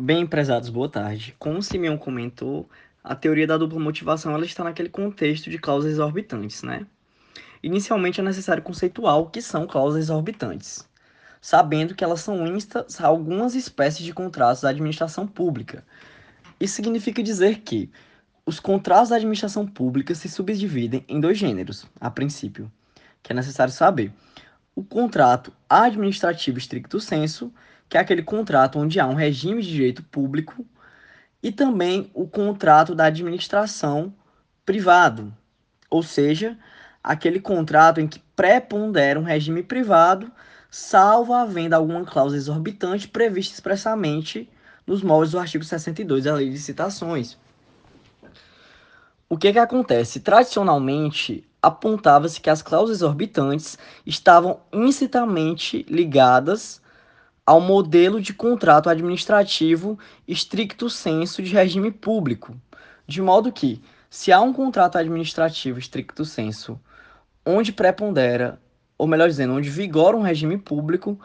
Bem, prezados, boa tarde. Como o Simeão comentou, a teoria da dupla motivação ela está naquele contexto de cláusulas exorbitantes, né? Inicialmente é necessário conceituar o que são cláusulas exorbitantes, sabendo que elas são instas a algumas espécies de contratos da administração pública. Isso significa dizer que os contratos da administração pública se subdividem em dois gêneros, a princípio, que é necessário saber. O contrato administrativo estricto senso que é aquele contrato onde há um regime de direito público, e também o contrato da administração privado, ou seja, aquele contrato em que prepondera um regime privado, salvo havendo alguma cláusula exorbitante prevista expressamente nos moldes do artigo 62 da Lei de Citações. O que, que acontece? Tradicionalmente, apontava-se que as cláusulas exorbitantes estavam incitamente ligadas ao modelo de contrato administrativo estricto senso de regime público, de modo que, se há um contrato administrativo estricto senso onde prepondera, ou melhor dizendo, onde vigora um regime público,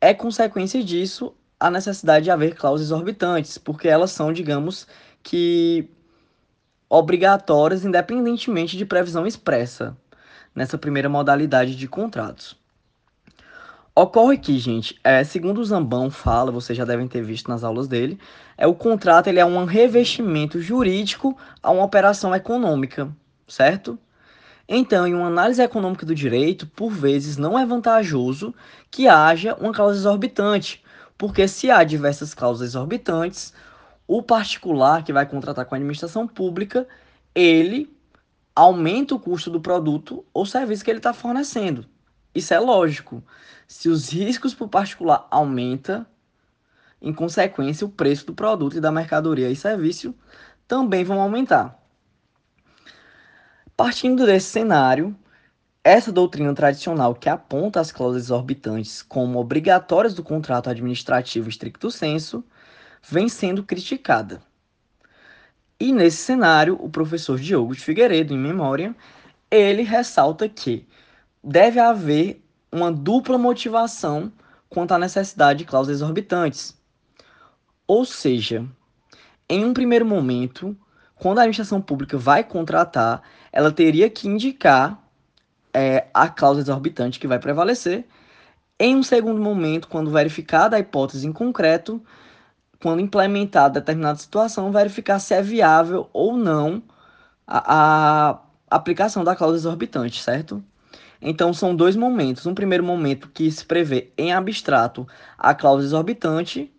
é consequência disso a necessidade de haver cláusulas exorbitantes, porque elas são, digamos, que obrigatórias independentemente de previsão expressa nessa primeira modalidade de contratos. Ocorre que, gente, é, segundo o Zambão fala, vocês já devem ter visto nas aulas dele, é o contrato ele é um revestimento jurídico a uma operação econômica, certo? Então, em uma análise econômica do direito, por vezes não é vantajoso que haja uma cláusula exorbitante, porque se há diversas cláusulas exorbitantes, o particular que vai contratar com a administração pública, ele aumenta o custo do produto ou serviço que ele está fornecendo. Isso é lógico. Se os riscos para o particular aumenta, em consequência, o preço do produto e da mercadoria e serviço também vão aumentar. Partindo desse cenário, essa doutrina tradicional que aponta as cláusulas exorbitantes como obrigatórias do contrato administrativo estricto senso vem sendo criticada. E nesse cenário, o professor Diogo de Figueiredo, em memória, ele ressalta que deve haver uma dupla motivação quanto à necessidade de cláusulas exorbitantes. Ou seja, em um primeiro momento, quando a administração pública vai contratar, ela teria que indicar é, a cláusula exorbitante que vai prevalecer. Em um segundo momento, quando verificada a hipótese em concreto, quando implementada determinada situação, verificar se é viável ou não a, a aplicação da cláusula exorbitante, certo? Então, são dois momentos. Um primeiro momento que se prevê em abstrato a cláusula exorbitante,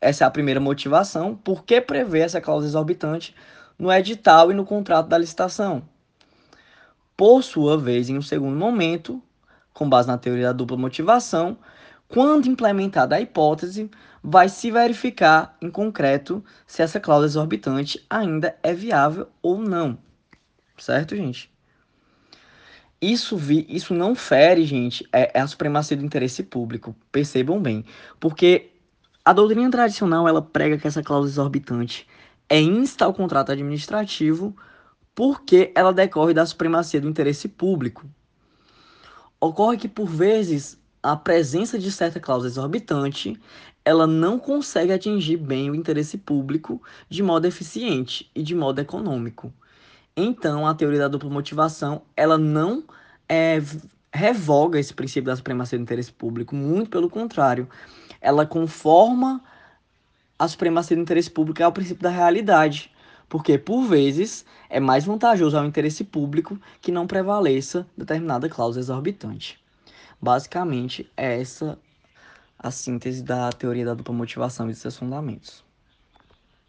essa é a primeira motivação. Por que prever essa cláusula exorbitante no edital e no contrato da licitação? Por sua vez, em um segundo momento, com base na teoria da dupla motivação, quando implementada a hipótese, vai se verificar em concreto se essa cláusula exorbitante ainda é viável ou não. Certo, gente? Isso, vi, isso não fere, gente, é, é a supremacia do interesse público. Percebam bem. Porque a doutrina tradicional ela prega que essa cláusula exorbitante é insta ao contrato administrativo porque ela decorre da supremacia do interesse público. Ocorre que, por vezes, a presença de certa cláusula exorbitante ela não consegue atingir bem o interesse público de modo eficiente e de modo econômico. Então, a teoria da dupla motivação, ela não é, revoga esse princípio da supremacia do interesse público, muito pelo contrário. Ela conforma a supremacia do interesse público ao princípio da realidade, porque, por vezes, é mais vantajoso ao interesse público que não prevaleça determinada cláusula exorbitante. Basicamente, é essa a síntese da teoria da dupla motivação e de seus fundamentos.